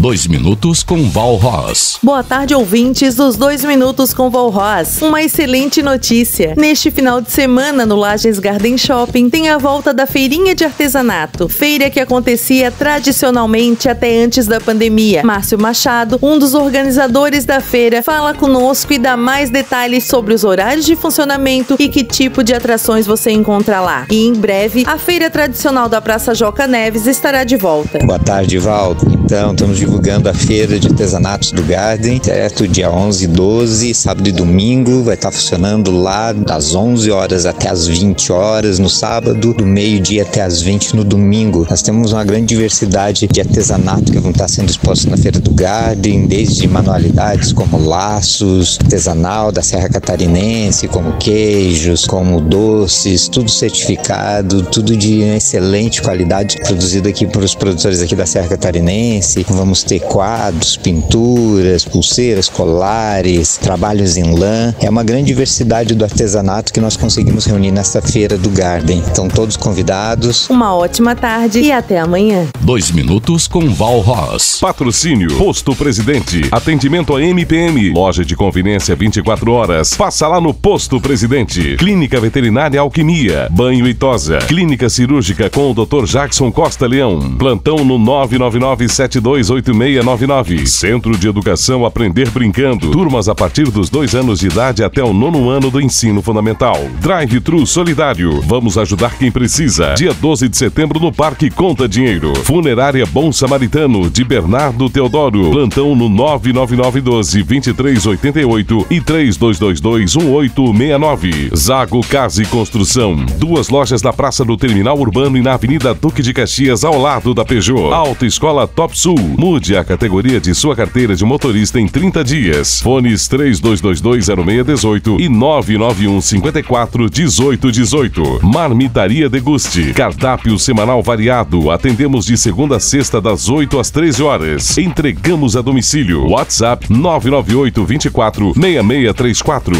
Dois minutos com Val Ross. Boa tarde, ouvintes dos Dois Minutos com Val Ross. Uma excelente notícia. Neste final de semana, no Lages Garden Shopping, tem a volta da Feirinha de Artesanato. Feira que acontecia tradicionalmente até antes da pandemia. Márcio Machado, um dos organizadores da feira, fala conosco e dá mais detalhes sobre os horários de funcionamento e que tipo de atrações você encontra lá. E em breve, a feira tradicional da Praça Joca Neves estará de volta. Boa tarde, Valdo. Então, estamos divulgando a feira de artesanatos do Garden, certo? Dia 11 e 12, sábado e domingo, vai estar funcionando lá das 11 horas até as 20 horas no sábado, do meio-dia até as 20 no domingo. Nós temos uma grande diversidade de artesanato que vão estar sendo expostos na feira do Garden, desde manualidades como laços, artesanal da Serra Catarinense, como queijos, como doces, tudo certificado, tudo de excelente qualidade, produzido aqui por os produtores aqui da Serra Catarinense. Vamos ter quadros, pinturas, pulseiras, colares, trabalhos em lã. É uma grande diversidade do artesanato que nós conseguimos reunir nesta feira do Garden. Então, todos convidados. Uma ótima tarde e até amanhã. Dois minutos com Val Ross. Patrocínio Posto Presidente. Atendimento a MPM. Loja de conveniência 24 horas. Passa lá no Posto Presidente. Clínica Veterinária Alquimia. Banho e Tosa. Clínica Cirúrgica com o Dr. Jackson Costa Leão. Plantão no 999-728699. Centro de Educação Aprender Brincando. Turmas a partir dos dois anos de idade até o nono ano do ensino fundamental. Drive-Thru Solidário. Vamos ajudar quem precisa. Dia 12 de setembro no Parque Conta Dinheiro. Funerária Bom Samaritano de Bernardo Teodoro. Plantão no 99912-2388 e 3222-1869. Zago Casa e Construção. Duas lojas na Praça do Terminal Urbano e na Avenida Duque de Caxias, ao lado da Peugeot. Autoescola Top Sul. Mude a categoria de sua carteira de motorista em 30 dias. Fones 32220618 e 991 54 1818. Marmitaria Deguste. Cardápio semanal variado. Atendemos de segunda a sexta das 8 às 13 horas. Entregamos a domicílio. WhatsApp 998 24 6634.